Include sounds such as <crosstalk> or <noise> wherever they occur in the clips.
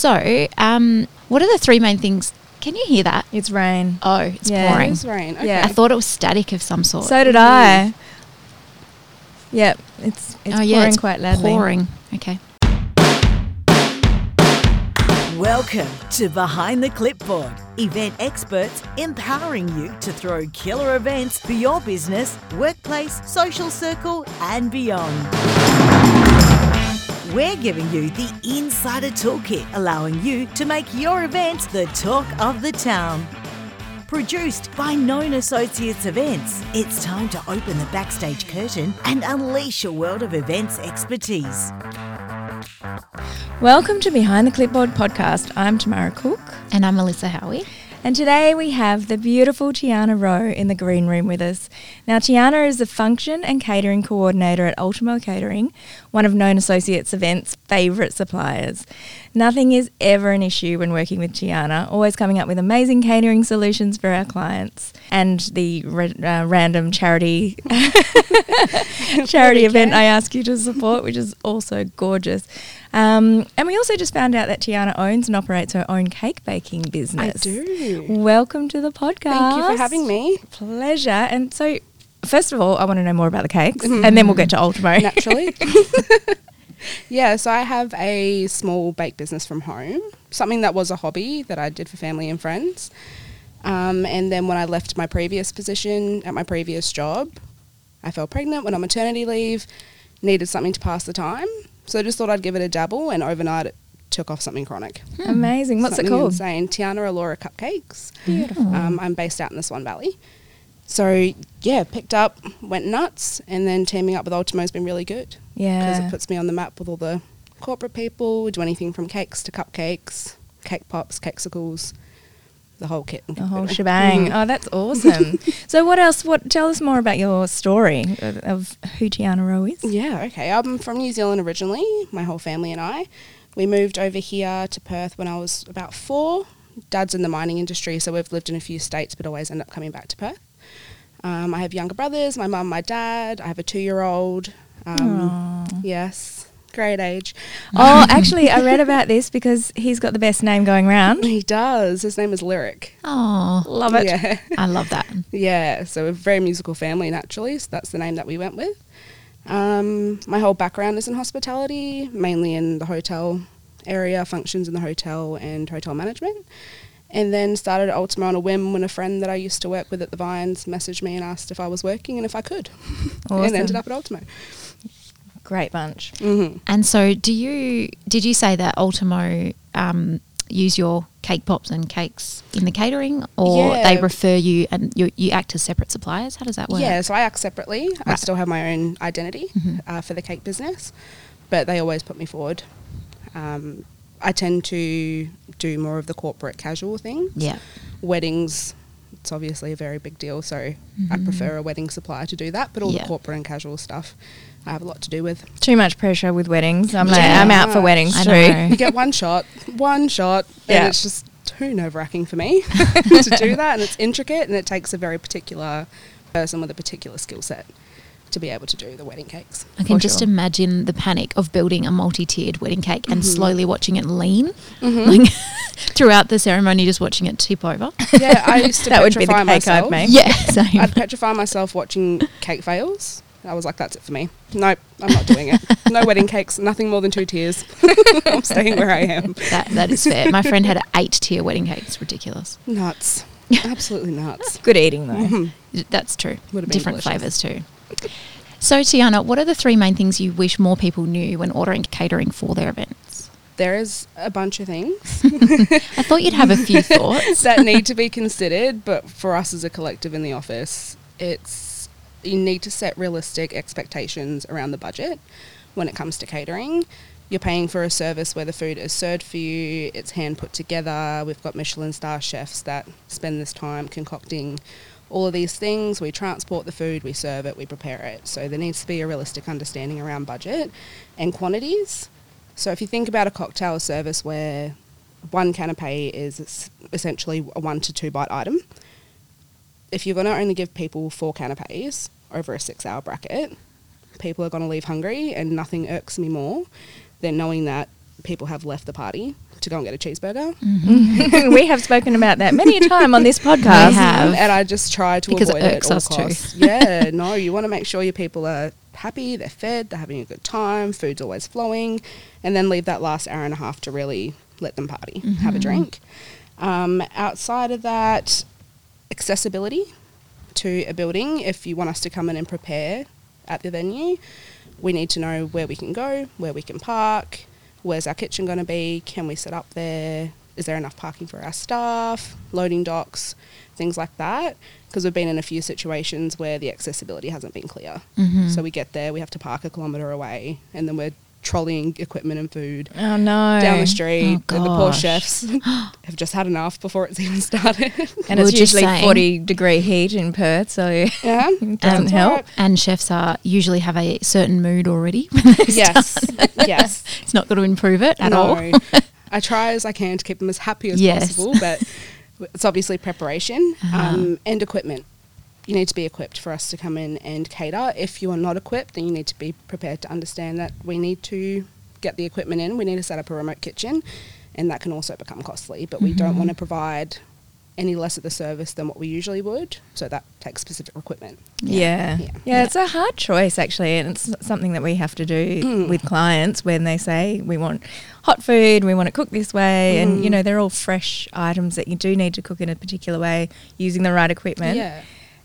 So, um, what are the three main things? Can you hear that? It's rain. Oh, it's Yeah. pouring. It's rain. Okay. Yeah. I thought it was static of some sort. So did I. Yep, it's it's oh, pouring yeah, it's quite loudly. pouring. Okay. Welcome to Behind the Clipboard, event experts empowering you to throw killer events for your business, workplace, social circle, and beyond. We're giving you the insider toolkit, allowing you to make your event the talk of the town. Produced by Known Associates Events, it's time to open the backstage curtain and unleash a world of events expertise. Welcome to Behind the Clipboard podcast. I'm Tamara Cook, And I'm Melissa Howie. And today we have the beautiful Tiana Rowe in the green room with us. Now, Tiana is the function and catering coordinator at Ultimo Catering, one of Known Associates Events' favourite suppliers. Nothing is ever an issue when working with Tiana, always coming up with amazing catering solutions for our clients. And the uh, random charity <laughs> <laughs> charity event I ask you to support, which is also gorgeous. Um, and we also just found out that Tiana owns and operates her own cake baking business. I do. Welcome to the podcast. Thank you for having me. Pleasure. And so, first of all, I want to know more about the cakes, and then we'll get to Ultimo. Naturally. <laughs> yeah, so I have a small bake business from home, something that was a hobby that I did for family and friends. Um, and then when I left my previous position at my previous job, I fell pregnant, went on maternity leave, needed something to pass the time. So I just thought I'd give it a dabble, and overnight it took off something chronic. Amazing. What's something it called? Insane. Tiana Alora Cupcakes. Beautiful. Um, I'm based out in the Swan Valley. So yeah, picked up, went nuts, and then teaming up with Ultimo has been really good Yeah, because it puts me on the map with all the corporate people. We do anything from cakes to cupcakes, cake pops, cakesicles, the whole kit. and The whole caboodle. shebang. Mhm. Oh, that's awesome. so, what else? What? Tell us more about your story of, of who Tiana Rowe is. Yeah, okay. I'm from New Zealand originally, my whole family and I. We moved over here to Perth when I was about four. Dad's in the mining industry, so we've lived in a few states but always end up coming back to Perth. Um, I have younger brothers, my mum, my dad. I have a two year old. Um, yes, great age. <laughs> Oh, actually, I read about this because he's got the best name going round. He does. His name is Lyric. Oh, Love it. Yeah. I love that. <laughs> Yeah, so a very musical family naturally, so that's the name that we went with. Um, my whole background is in hospitality, mainly in the hotel area, functions in the hotel and hotel management. And then started at Ultimo on a whim when a friend that I used to work with at the Vines messaged me and asked if I was working and if I could. <laughs> and ended up at Ultimo. Great bunch. hmm And so, do you did you say that Ultimo um, use your cake pops and cakes in the catering, or Yeah. they refer you and you, you act as separate suppliers? How does that work? Yeah, so I act separately. I still have my own identity Mhm. uh, for the cake business, but they always put me forward. Um, I tend to do more of the corporate casual things. Yeah. Weddings, it's obviously a very big deal, so I Mhm. prefer a wedding supplier to do that. But all Yeah. the corporate and casual stuff, I have a lot to do with. Too much pressure with weddings. I'm like, I'm out for weddings I too. <laughs> You get one shot, one shot, and it's just too nerve wracking for me <laughs> to do <laughs> that. And it's intricate, and it takes a very particular person with a particular skill set to be able to do the wedding cakes. I can just sure. imagine the panic of building a multi-tiered wedding cake and Mhm. slowly watching it lean Mhm. like, throughout the ceremony, just watching it tip over. Yeah, I used to That would be the petrify cake I'd myself. make. yeah, same. I'd petrify myself watching cake fails. I was like, that's it for me. Nope, I'm not doing it. <laughs> No wedding cakes, nothing more than two tiers. <laughs> I'm staying where I am. that that is fair. My friend had an eight-tier wedding cake. It's ridiculous. Nuts. Absolutely nuts. <laughs> Good eating though. Mhm. That's true. Would have Different flavors too. So, Tiana, what are the three main things you wish more people knew when ordering catering for their events? There is a bunch of things I thought you'd have a few thoughts. that need to be considered, but for us as a collective in the office, it's you need to set realistic expectations around the budget when it comes to catering. You're paying for a service where the food is served for you, it's hand put together. We've got Michelin star chefs that spend this time concocting all of these things. We transport the food, we serve it, we prepare it. So there needs to be a realistic understanding around budget and quantities. So if you think about a cocktail service where one canapé is essentially a one to two bite item, if you're going to only give people four canapes over a six hour bracket, people are going to leave hungry, and nothing irks me more than knowing that people have left the party to go and get a cheeseburger. <laughs> we have spoken about that many a time on this podcast. <laughs> We have. and I just try to Because avoid it, irks at all us too. costs. yeah, no, you want to make sure your people are happy, they're fed, they're having a good time, food's always flowing, and then leave that last hour and a half to really let them party, have a Mm-hmm. drink. Um, outside of that, accessibility to a building. If you want us to come in and prepare at the venue, we need to know where we can go, where we can park, where's our kitchen going to be, can we set up there, is there enough parking for our staff, loading docks, things like that. Because we've been in a few situations where the accessibility hasn't been clear. Mhm. So we get there, we have to park a kilometre away, and then we're trolleying equipment and food Oh no! down the street, Oh, and the poor chefs <gasps> have just had enough before it's even <laughs> started. And We were it's usually saying- forty degree heat in Perth, so <laughs> yeah, it doesn't That's help. right. And chefs are usually have a certain mood already. when they Yes, start. yes. it's not going to improve it at no. all. I try as I can to keep them as happy as Yes. possible, but it's obviously preparation Uh-huh. um, and equipment. You need to be equipped for us to come in and cater. If you are not equipped, then you need to be prepared to understand that we need to get the equipment in. We need to set up a remote kitchen, and that can also become costly. But we don't Mhm. want to provide any less of the service than what we usually would, so that takes specific equipment. Yeah. Yeah. yeah. Yeah. it's a hard choice actually, and it's something that we have to do Mm. with clients when they say we want hot food, we want it cooked this way, and you Mm. know they're all fresh items that you do need to cook in a particular way using the right equipment. Yeah.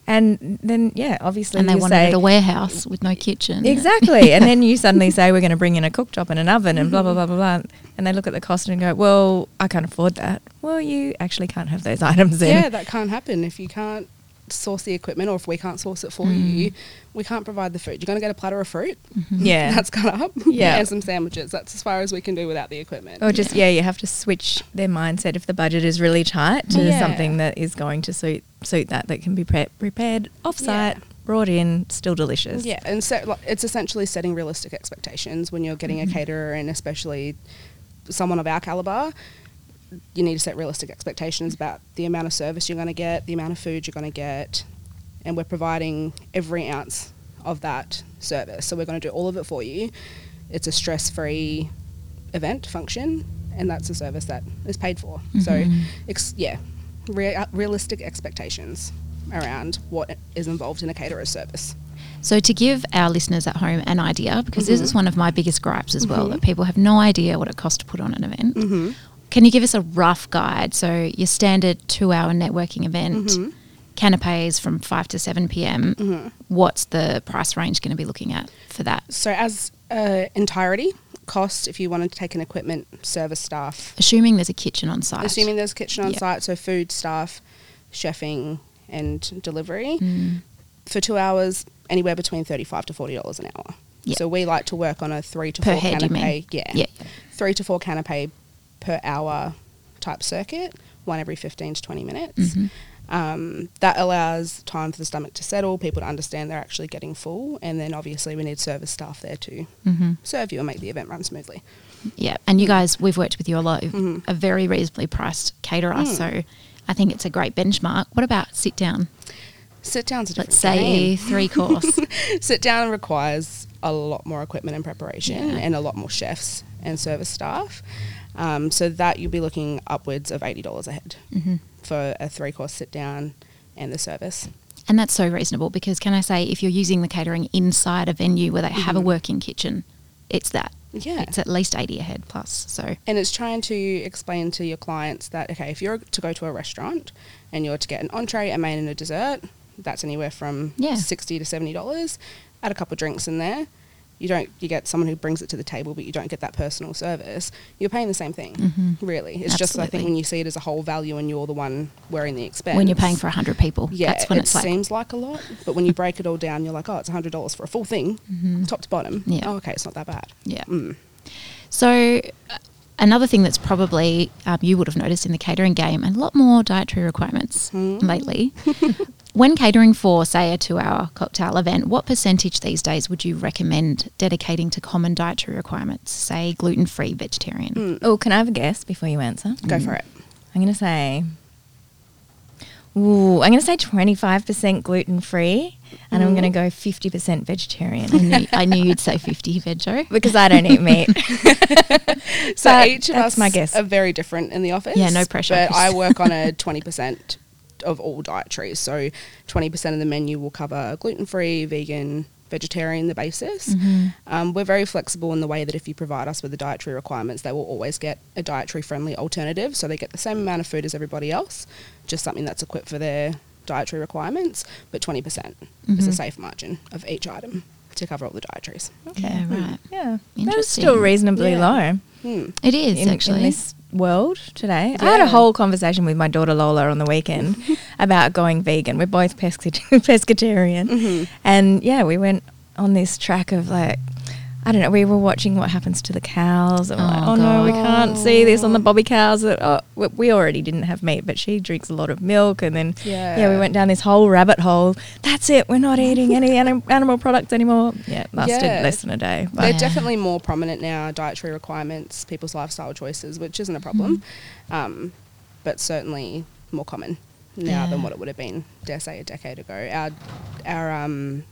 And then yeah, obviously and they you wanted say it a warehouse with no kitchen. exactly, <laughs> and then you suddenly say we're going to bring in a cooktop and an oven and blah blah mm-hmm. blah blah blah, and they look at the cost and go, well, I can't afford that. Well, you actually can't have those <laughs> items in. Yeah, that can't happen if you can't source the equipment or if we can't source it for you. We can't provide the food. You're going to get a platter of fruit. <laughs> Yeah. That's cut up. <laughs> Yeah. And some sandwiches. That's as far as we can do without the equipment. Or just yeah. you have to switch their mindset if the budget is really tight to Yeah. something that is going to suit suit that that can be pre- prepared offsite, Yeah. brought in, still delicious. Yeah, and so, like, it's essentially setting realistic expectations when you're getting Mm-hmm. a caterer and especially someone of our caliber. You need to set realistic expectations about the amount of service you're going to get, the amount of food you're going to get, and we're providing every ounce of that service. So we're going to do all of it for you. It's a stress-free event function, and that's a service that is paid for. So, Mhm. ex- yeah, rea- realistic expectations around what is involved in a caterer's service. So to give our listeners at home an idea, because this Mhm. is one of my biggest gripes as well, Mhm. that people have no idea what it costs to put on an event. Mm-hmm. Can you give us a rough guide? So your standard two-hour networking event, Mhm. canapes from five to seven p.m. Mhm. What's the price range going to be looking at for that? So, as uh, entirety cost, if you wanted to take an equipment service staff, Assuming there's a kitchen on site. assuming there's a kitchen on Yep. site, so food staff, chefing, and delivery, Mm. for two hours, anywhere between thirty-five to forty dollars an hour. Yep. So we like to work on a three to Per four head, you canapé, mean? yeah, Yeah. three to four canapé per hour type circuit, one every fifteen to twenty minutes. Mhm. Um, that allows time for the stomach to settle, people to understand they're actually getting full, and then obviously we need service staff there to Mhm. serve you and make the event run smoothly. Yeah, and you guys, we've worked with you a lot. Mhm. A very reasonably priced caterer, Mm. so I think it's a great benchmark. What about sit down? Sit down's a different Let's say game. three course. <laughs> Sit down requires a lot more equipment and preparation Yeah. and a lot more chefs and service staff. Um, so that you'll be looking upwards of eighty dollars a head Mhm. for a three course sit down and the service. And that's so reasonable because can I say if you're using the catering inside a venue where they have a Mhm. working kitchen, it's that. Yeah. It's at least 80 a head plus. So And it's trying to explain to your clients that okay, if you're to go to a restaurant and you're to get an entree, a main, and a dessert, that's anywhere from Yeah. sixty to seventy dollars. Add a couple of drinks in there. You don't you get someone who brings it to the table, but you don't get that personal service. You're paying the same thing, Mhm. really. It's just I think when you see it as a whole value and you're the one wearing the expense. when you're paying for 100 people, yeah, that's when it it's like, seems like a lot, but when you break it all down, you're like, oh, it's hundred dollars for a full thing, Mhm. top to bottom. Yeah. Oh, okay, it's not that bad. yeah. Mm. So, uh, another thing that's probably um, you would have noticed in the catering game, and a lot more dietary requirements Hmm. lately. <laughs> when catering for, say, a two-hour cocktail event, what percentage these days would you recommend dedicating to common dietary requirements, say gluten-free, vegetarian? Mm. Oh, can I have a guess before you answer? Go for it. I'm going to say Ooh, I'm going to say 25% gluten free, and I'm going to go 50% vegetarian. I knew, I knew you'd say <laughs> 50 veggie. because I don't eat meat. <laughs> So But each of that's us my guess. are very different in the office. Yeah, no pressure. But I work on a <laughs> 20% of all dietaries. So 20% of the menu will cover gluten free, vegan, vegetarian, the basis. Mm-hmm. Um, we're very flexible in the way that if you provide us with the dietary requirements, they will always get a dietary friendly alternative. So they get the same amount of food as everybody else, just something that's equipped for their dietary requirements, but 20% is a Mhm. safe margin of each item to cover all the dietaries. Yeah, right. Yeah, that's still reasonably Yeah. low Hmm. It is in, actually. in this world today. I had a whole conversation with my daughter Lola on the weekend <laughs> about going vegan. We're both pescat- <laughs> pescatarian, Mhm. and yeah, we went on this track of like. I don't know. We were watching what happens to the cows, and we're like, Oh, oh no, we can't see this on the bobby cows. That oh, we- already didn't have meat, but she drinks a lot of milk, and then yeah, we went down this whole rabbit hole. That's it. We're not eating any <laughs> anim- animal products anymore. Yeah, lasted Yeah. less than a day. But They're Yeah. definitely more prominent now, dietary requirements, people's lifestyle choices, which isn't a problem, um, but certainly more common now than what it would have been, dare say, a decade ago. Our, our um,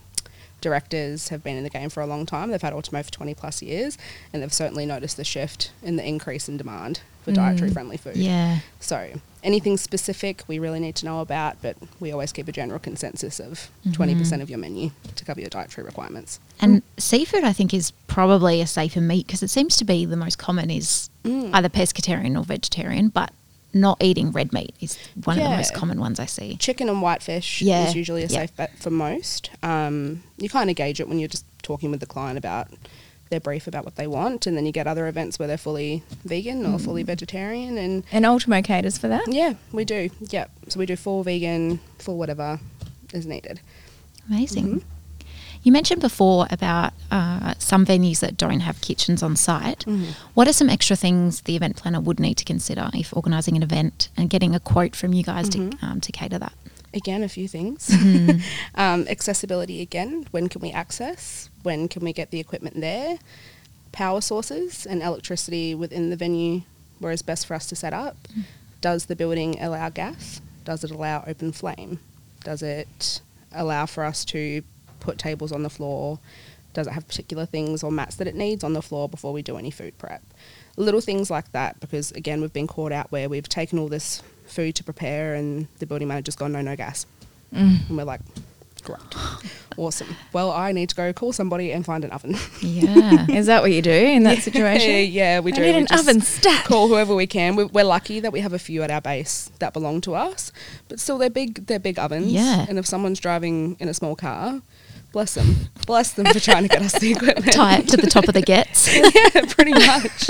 directors have been in the game for a long time. They've had Ultimo for 20 plus years, and they've certainly noticed the shift in the increase in demand for dietary friendly food. yeah. So anything specific we really need to know about, but we always keep a general consensus of Mm-hmm. 20% of your menu to cover your dietary requirements. And seafood, I think, is probably a safer meat because it seems to be the most common is Mm. either pescatarian or vegetarian, but not eating red meat is one of the most common ones I see. chicken and whitefish Yeah, is usually a yeah. safe bet for most. Um, you kind of gauge it when you're just talking with the client about their brief about what they want, and then you get other events where they're fully vegan or fully vegetarian, and and Ultimo caters for that. yeah, we do. Yeah, so we do full vegan, full whatever is needed. Amazing. Mhm. You mentioned before about uh, some venues that don't have kitchens on site. What are some extra things the event planner would need to consider if organising an event and getting a quote from you guys to, um, to cater that? Again, a few things. Mm-hmm. <laughs> um, accessibility again. When can we access? When can we get the equipment there? Power sources and electricity within the venue, where it's best for us to set up. Does the building allow gas? Does it allow open flame? Does it allow for us to put tables on the floor? Does it have particular things or mats that it needs on the floor before we do any food prep? Little things like that, because again, we've been caught out where we've taken all this food to prepare and the building manager's gone, no, no gas. Mm. And we're like, great, awesome. Well, I need to go call somebody and find an oven. Yeah. <laughs> Is that what you do in that situation? <laughs> yeah, we I do. need We an oven stat. Call whoever we can. We- We're lucky that we have a few at our base that belong to us, but still, they're big. They're big ovens. Yeah. And if someone's driving in a small car, bless them, bless them for trying to get us the equipment. Tie it to the top of the gets. <laughs> yeah, pretty much.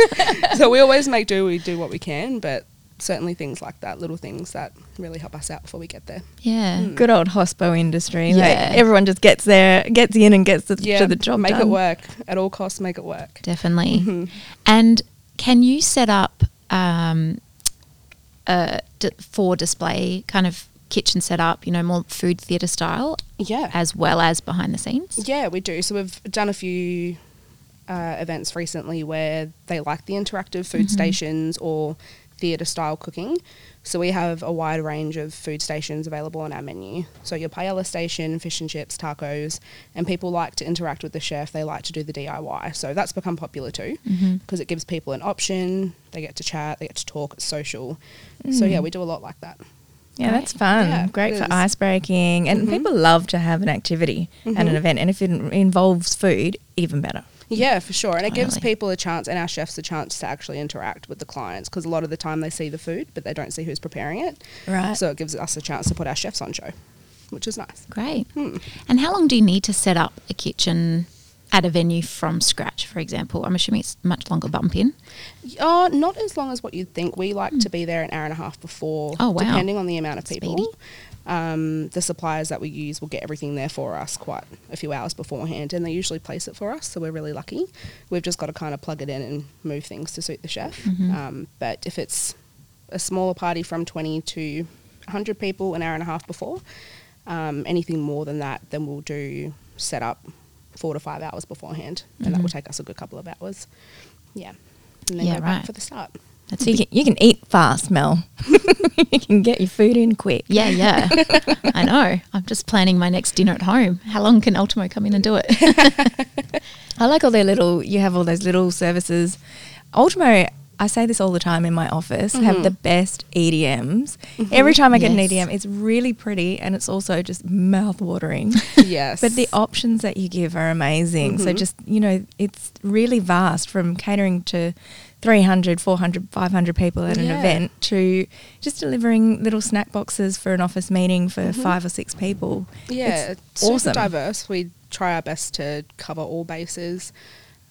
so we always make do. We do what we can, but certainly things like that, little things that really help us out before we get there. Yeah. Good old hospo industry. Yeah. Like everyone just gets there, gets in, and gets the, Yeah, to the job make done. it work at all costs. Make it work. Definitely. Mhm. And can you set up um, uh, d- for display kind of kitchen setup, you know, more food theatre style, Yeah. as well as behind the scenes? Yeah, we do. So we've done a few uh, events recently where they like the interactive food mm-hmm. stations or theatre style cooking. So we have a wide range of food stations available on our menu. So your paella station, fish and chips, tacos, and people like to interact with the chef. They like to do the DIY. So that's become popular too mm-hmm. because it gives people an option. They get to chat, they get to talk, it's social. So mm. yeah, we do a lot like that. Yeah, that's fun. Yeah, Great for ice breaking. And Mhm. people love to have an activity and an event. And if it involves food, even better. Yeah, for sure. And it gives people a chance, and our chefs a chance to actually interact with the clients because a lot of the time they see the food, but they don't see who's preparing it. Right. So it gives us a chance to put our chefs on show, which is nice. Great. Hmm. And how long do you need to set up a kitchen at a venue from scratch, for example? I'm assuming it's much longer bump in. Uh, not as long as what you'd think. We like to be there an hour and a half before, Oh, wow. depending on the amount of people. Um, the suppliers that we use will get everything there for us quite a few hours beforehand, and they usually place it for us, so we're really lucky. We've just got to kind of plug it in and move things to suit the chef. Mhm. Um, but if it's a smaller party from 20 to 100 people, an hour and a half before, um, anything more than that, then we'll do set up four to five hours beforehand, and that mm-hmm. will take us a good couple of hours. Yeah. And then Yeah, go back right. for the start. That's So you can, you can eat fast, Mel. <laughs> you can get your food in quick. yeah, yeah. <laughs> I know. I'm just planning my next dinner at home. How long can Ultimo come in and do it? <laughs> I like all their little, you have all those little services. Ultimo, I say this all the time in my office, have mm-hmm. the best EDMs. Mm-hmm. Every time I get Yes. an EDM, it's really pretty and it's also just mouth watering. <laughs> yes. but the options that you give are amazing. So mm-hmm. just, you know, it's really vast from catering to 300, 400, 500 people at an event to just delivering little snack boxes for an office meeting for five or six people. Yeah, It's it's awesome. diverse. We try our best to cover all bases.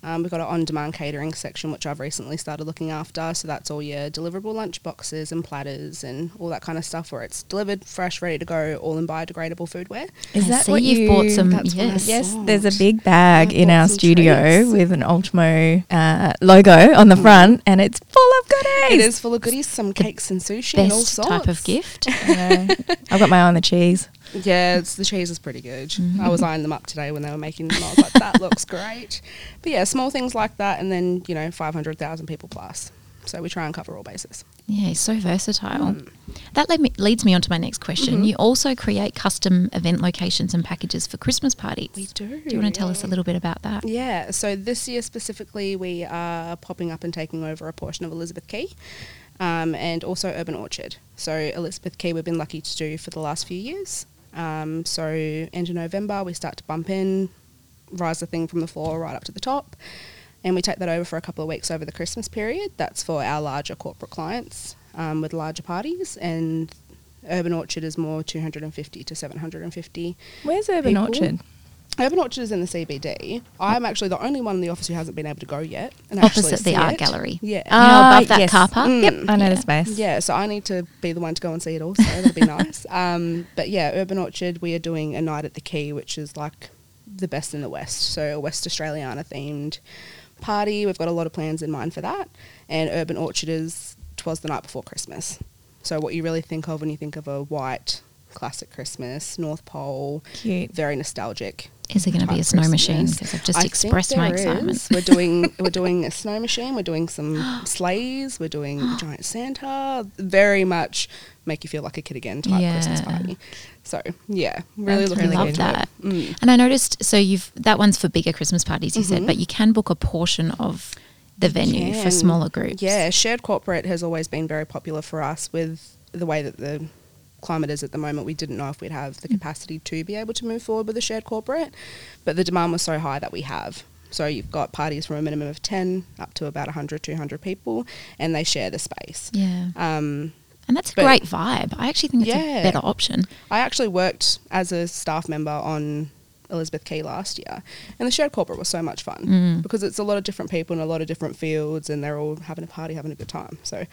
Um, we've got an on-demand catering section, which I've recently started looking after. So that's all your deliverable lunch boxes and platters and all that kind of stuff, where it's delivered, fresh, ready to go, all in biodegradable foodware. Is I that what you've bought some- That's what I yes. Yes, there's a big bag I in our studio treats. with an Ultimo uh, logo on the front, and it's full of goodies. It is full of goodies, some cakes and sushi and all Best sorts. type of gift. <laughs> I've got my eye on the cheese. Yeah, it's, the cheese is pretty good. Mm-hmm. I was eyeing them up today when they were making them. I was like, that looks great. But yeah, small things like that, and then you know, five hundred thousand people plus. So we try and cover all bases. Yeah, he's so versatile. Mm. That led me, leads me on to my next question. Mm-hmm. You also create custom event locations and packages for Christmas parties. We do. Do you want to tell us a little bit about that? Yeah, so this year specifically, we are popping up and taking over a portion of Elizabeth Quay um, and also Urban Orchard. So, Elizabeth Quay, we've been lucky to do for the last few years. Um, so, end of November, we start to bump in, rise the thing from the floor right up to the top, and we take that over for a couple of weeks over the Christmas period. That's for our larger corporate clients um, with larger parties, and Urban Orchard is more 250 to 750 Where's Urban People. Orchard? Urban Orchard is in the CBD. I'm actually the only one in the office who hasn't been able to go yet. And Opposite the art it. gallery. Yeah. You know, above that yes. car park? Yep, I know Yeah. the space. Yeah, so I need to be the one to go and see it also. That'd be <laughs> nice. Um, but yeah, Urban Orchard, we are doing a night at the Quay, which is like the best in the West. So a West Australiana themed party. We've got a lot of plans in mind for that. And Urban Orchard is twas the night before Christmas. So what you really think of when you think of a white classic Christmas, North Pole, Cute. very nostalgic. Is there going to be a snow machine? Because I've just I expressed my excitement. is. We're doing <laughs> we're doing a snow machine. We're doing some <gasps> sleighs. We're doing a giant Santa. Very much make you feel like a kid again type Christmas party. So yeah, really That's looking really forward Love to that. Mm. And I noticed, so you've that one's for bigger Christmas parties, you said, Mhm. but you can book a portion of the venue for smaller groups. Yeah, shared corporate has always been very popular for us with the way that the climate is at the moment. We didn't know if we'd have the capacity to be able to move forward with a shared corporate, but the demand was so high that we have. So you've got parties from a minimum of 10 up to about 100, 200 people, and they share the space. Yeah. Um, And that's a great vibe. I actually think it's Yeah. a better option. I actually worked as a staff member on Elizabeth Quay last year, and the shared corporate was so much fun Mm. because it's a lot of different people in a lot of different fields, and they're all having a party, having a good time. So,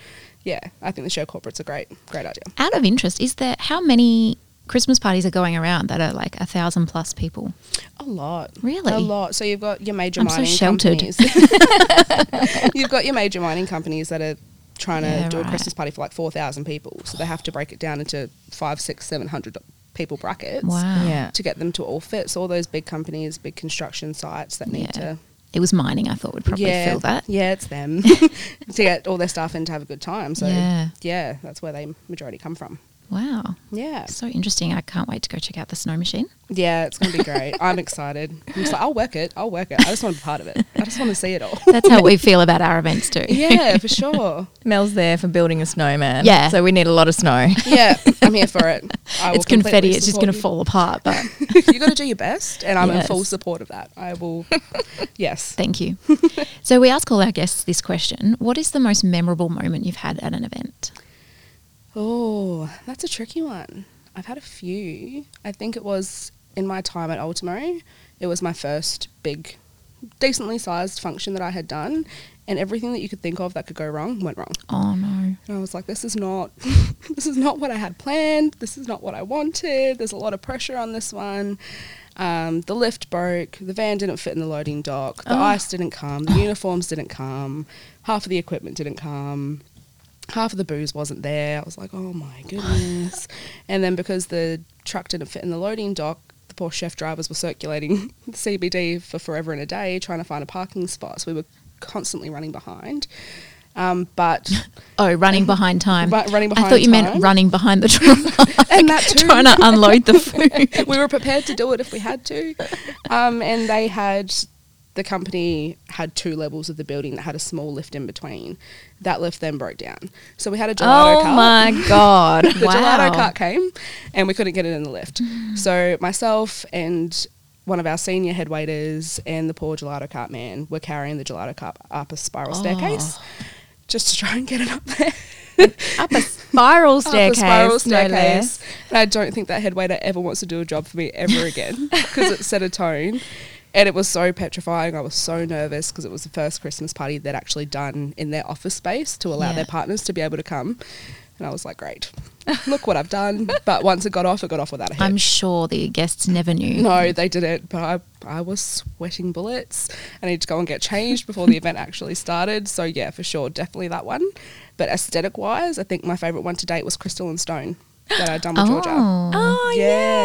yeah, I think the shared corporate's a great, great idea. Out of interest, is there how many Christmas parties are going around that are like a thousand plus people? A lot, Really? a lot. So you've got your major I'm so mining sheltered. companies. <laughs> you've got your major mining companies that are trying to Yeah, do a. Christmas party for like four thousand people, so they have to break it down into five, six, seven hundred people brackets. Wow. Yeah. to get them to all fit. So all those big companies, big construction sites that need Yeah. to It was mining, I thought would probably yeah, fill that. Yeah, it's them <laughs> to get all their staff in to have a good time. So Yeah. yeah, that's where they majority come from. Wow. Yeah, So interesting. I can't wait to go check out the snow machine. yeah, it's gonna be great. I'm excited. <laughs> I'm just like, I'll work it. I'll work it. I just want to be part of it. I just want to see it all. That's how we <laughs> feel about our events too. yeah, for <laughs> sure. Mel's there for building a snowman. Yeah. So we need a lot of snow. Yeah, I'm here for it. I It's confetti. It's just going to fall apart. But you. you got to do your best, and I'm in full support of that. I will. Yes. thank you. so we ask all our guests this question: What is the most memorable moment you've had at an event? Oh, that's a tricky one. I've had a few. I think it was in my time at Ultimo. It was my first big, decently sized function that I had done, and everything that you could think of that could go wrong went wrong. Oh no. And I was like, this is not, <laughs> this is not what I had planned. This is not what I wanted. There's a lot of pressure on this one. Um, the lift broke. The van didn't fit in the loading dock. The Oh. ice didn't come. The <sighs> uniforms didn't come. Half of the equipment didn't come. Half of the booze wasn't there. I was like, oh my goodness. <laughs> and then because the truck didn't fit in the loading dock, the poor chef drivers were circulating <laughs> the CBD for forever and a day trying to find a parking spot. So we were constantly running behind. Um, but <laughs> Oh, running behind time. Ru- running I thought you meant running behind the truck. And that too. Trying to unload the food. we were prepared to do it if we had to. Um, and they had the company had two levels of the building that had a small lift in between. That lift then broke down, so we had a gelato Oh cart. Oh my <laughs> god! the Wow. gelato cart came, and we couldn't get it in the lift. <sighs> So myself and one of our senior head waiters and the poor gelato cart man were carrying the gelato cart up a spiral oh. staircase, just to try and get it up there. <laughs> Up a spiral <laughs> up staircase. a spiral no staircase. and I don't think that head waiter ever wants to do a job for me ever again because it set a tone. And it was so petrifying. I was so nervous because it was the first Christmas party they'd actually done in their office space to allow Yeah. their partners to be able to come. And I was like, great, look what I've done. <laughs> But once it got off, it got off without a hitch. I'm sure the guests never knew. no, they didn't. But I, I was sweating bullets. I need to go and get changed before the event actually started. So yeah, for sure, definitely that one. But aesthetic wise, I think my favourite one to date was Crystal and Stone that I'd done with Georgia. Oh. Oh Yeah.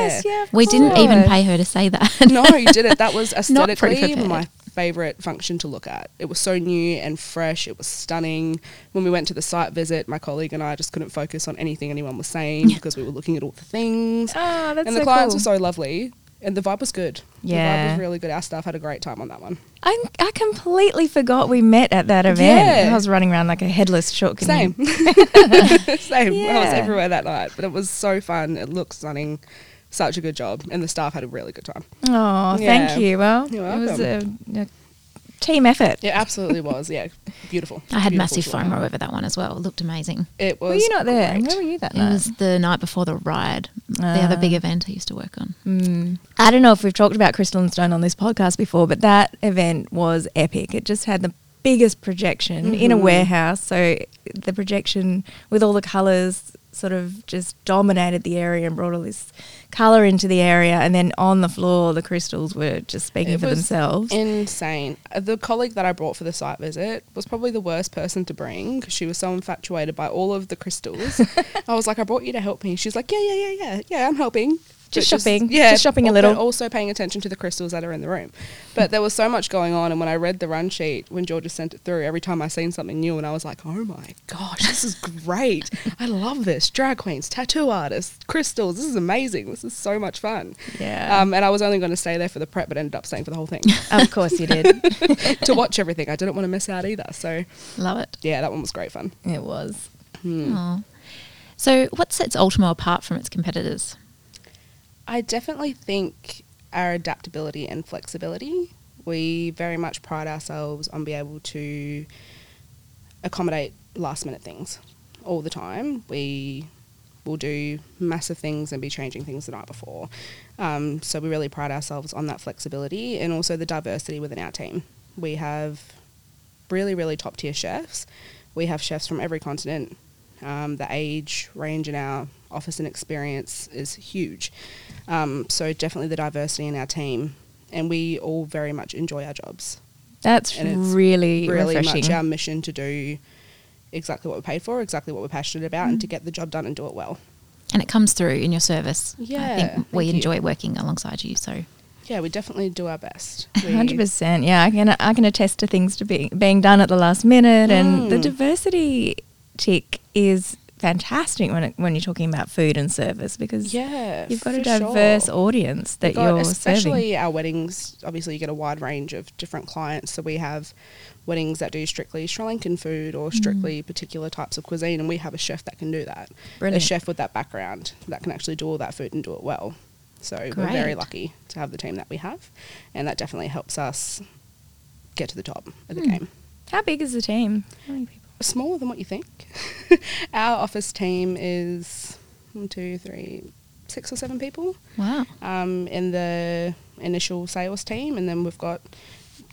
yes, yeah. of We didn't even pay her to say that. <laughs> no, you did it. That was <laughs> aesthetically my favorite function to look at. It was so new and fresh. It was stunning. When we went to the site visit, my colleague and I just couldn't focus on anything anyone was saying because we were looking at all the things. Oh, that's and so the clients cool. were so lovely. And the vibe was good. Yeah, The vibe was really good. Our staff had a great time on that one. I, I completely forgot we met at that event. Yeah. I was running around like a headless chook. Same. <laughs> <laughs> Same. I was everywhere that night. But it was so fun. It looked stunning. Such a good job. And the staff had a really good time. Oh, Yeah. thank you. Well, You're it was a, a team effort. It absolutely was. Yeah. <laughs> Beautiful. I had Beautiful massive tour. FOMO over that one as well. It looked amazing. It was. Were you not there? great. Where were you that It night? It was the night before the ride, the other Ah. big event I used to work on. Mm. I don't know if we've talked about Crystal and Stone on this podcast before, but that event was epic. It just had the biggest projection in a Mhm. warehouse. So the projection with all the colours sort of just dominated the area and brought all this colour into the area. And then on the floor, the crystals were just speaking It for themselves. Insane. Uh, The colleague that I brought for the site visit was probably the worst person to bring because she was so infatuated by all of the crystals. <laughs> I was like, I brought you to help me. She's like, Yeah, yeah, yeah, yeah, yeah, I'm helping. Just shopping. Just shopping a little. Also paying attention to the crystals that are in the room. But there was so much going on. And when I read the run sheet, when Georgia sent it through, every time I seen something new, and I was like, Oh my gosh, this is great. <laughs> I love this. Drag queens, tattoo artists, crystals. This is amazing. This is so much fun. Yeah. Um, and I was only going to stay there for the prep, but ended up staying for the whole thing <laughs> of course you did. <laughs> to watch everything. I didn't want to miss out either. So Love it. yeah, that one was great fun. it was. Hmm. So, what sets Ultimo apart from its competitors? I definitely think our adaptability and flexibility. We very much pride ourselves on being able to accommodate last minute things all the time. We will do massive things and be changing things the night before. Um, so we really pride ourselves on that flexibility and also the diversity within our team. We have really, really top tier chefs. We have chefs from every continent. Um, the age range in our office and experience is huge. Um, so definitely the diversity in our team, and we all very much enjoy our jobs. That's And it's really, Really refreshing. much our mission to do exactly what we're paid for, exactly what we're passionate about, and to get the job done and do it well. And it comes through in your service. Yeah, I think we thank you. enjoy working alongside you. So, Yeah, we definitely do our best. <laughs> Hundred percent. Yeah, I can I can attest to things to be being done at the last minute, and the Mm. diversity tick is fantastic when it, when you're talking about food and service because Yeah, you've got a diverse sure. audience that got- you're especially serving. our weddings. Obviously, you get a wide range of different clients. So we have weddings that do strictly Sri Lankan food or strictly particular types of cuisine, and we have a chef that can do that. Brilliant. A chef with that background that can actually do all that food and do it well. So we're very lucky to have the team that we have, and that definitely helps us get to the top of the Hmm. game. How big is the team? How many people? Smaller than what you think. <laughs> our office team is one, two, three, six or seven people wow. um, in the initial sales team, and then we've got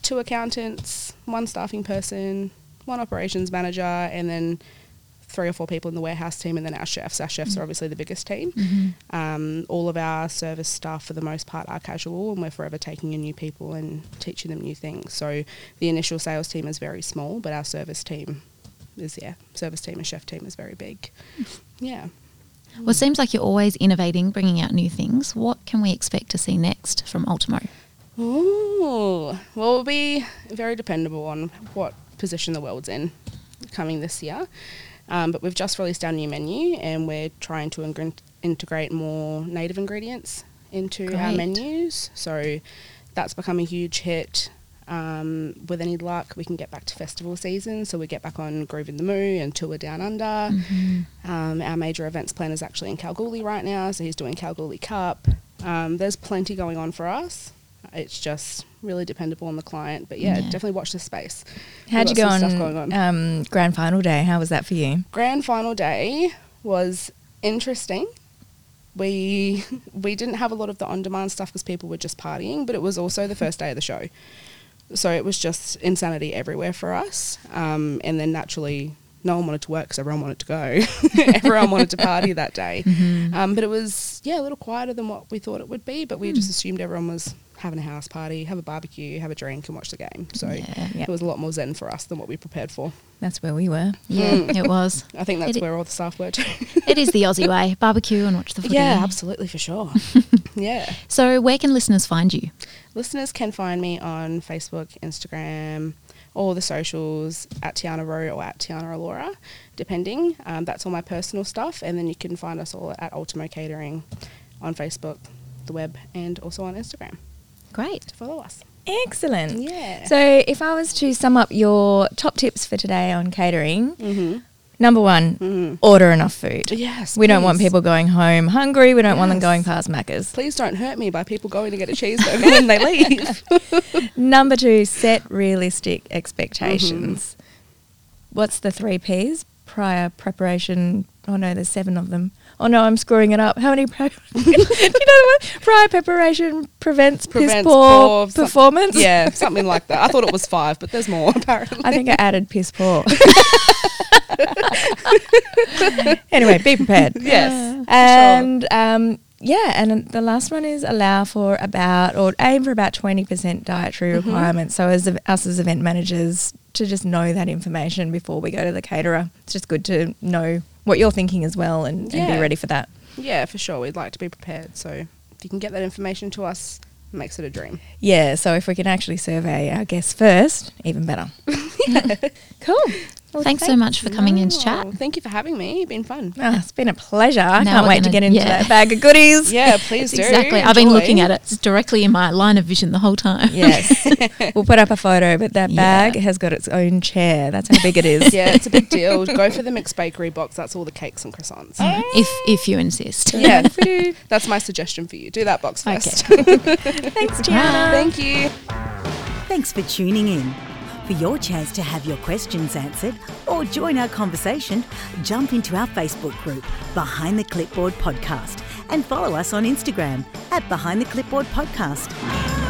two accountants, one staffing person, one operations manager, and then three or four people in the warehouse team, and then our chefs. Our chefs are obviously the biggest team. Mhm. Um, all of our service staff, for the most part, are casual, and we're forever taking in new people and teaching them new things. So the initial sales team is very small, but our service team is yeah, service team and chef team is very big. Yeah. Well, it seems like you're always innovating, bringing out new things. What can we expect to see next from Ultimo? Ooh, well, we'll be very dependable on what position the world's in. coming this year. Um, but we've just released our new menu and we're trying to ingr- integrate more native ingredients into our menus. So that's become a huge hit. Um, with any luck, we can get back to festival season. So we get back on Groovin the Moo and Tour Down Under. Mm-hmm. Um, our major events planner is actually in Kalgoorlie right now, so he's doing Kalgoorlie Cup. Um, there's plenty going on for us. It's just really dependable on the client. But yeah, Yeah. definitely watch the space. How'd you go on, on. Um, grand final day? How was that for you? Grand final day was interesting. We <laughs> we didn't have a lot of the on demand stuff because people were just partying, but it was also the first day of the show, so it was just insanity everywhere for us. Um, and then naturally, no one wanted to work because everyone wanted to go. <laughs> everyone wanted to party that day. Um, but it was yeah a little quieter than what we thought it would be. But we just assumed everyone was having a house party, have a barbecue, have a drink, and watch the game. So Yeah. Yeah. it was a lot more zen for us than what we prepared for. That's where we were. Yeah, it was. <laughs> I think that's It- where all the staff were too. It is the Aussie way: <laughs> barbecue and watch the footy. Yeah, absolutely, for sure. <laughs> yeah. So, where can listeners find you? Listeners can find me on Facebook, Instagram, all the socials at Tiana Rowe or at Tiana Alora, depending. Um, that's all my personal stuff. And then you can find us all at Ultimo Catering on Facebook, the web, and also on Instagram Great. to follow us. Excellent. Yeah. So, if I was to sum up your top tips for today on catering, Mm-hmm. number one, Mhm. order enough food. Yes. We don't want people going home hungry. We don't want them going past Macca's. Please don't hurt me by people going to get a cheeseburger when they leave. <laughs> Number two, set realistic expectations. Mm-hmm. What's the three P's? Prior preparation. Oh no, there's seven of them. Oh no, I'm screwing it up. How many? <laughs> Do you know the one? Prior preparation prevents, piss Prevents poor poor some- performance. yeah, something like that. I thought it was five, but there's more <laughs> apparently. I think I added piss poor. <laughs> anyway, be prepared. Yes. for sure. And um, yeah, and the last one is allow for about or aim for about twenty percent dietary Mm-hmm. requirements. So as us as event managers to just know that information before we go to the caterer. It's just good to know what you're thinking as well and, and be ready for that. Yeah, for sure. We'd like to be prepared. So if you can get that information to us, it makes it a dream. Yeah, so if we can actually survey our guests first, even better. <laughs> <laughs> Cool. Well, Thanks so much for coming in to chat. Oh, Thank you for having me. It's been fun. Ah, it's been a pleasure. I can't wait to gonna- get into yeah. that bag of goodies. <laughs> Yeah, please do. Exactly. I've been looking at it. It's directly in my line of vision the whole time. Yes. <laughs> we'll put up a photo, but that Yeah. bag has got its own chair. That's how big it is. <laughs> Yeah, it's a big deal. Go for the mixed bakery box. That's all the cakes and croissants. if if you insist. Yeah, that's my suggestion for you. Do that box first. Okay. first. Thanks, Gianna. Thank you. Thanks for tuning in. For your chance to have your questions answered or join our conversation, jump into our Facebook group, Behind the Clipboard Podcast, and follow us on Instagram at Behind the Clipboard Podcast.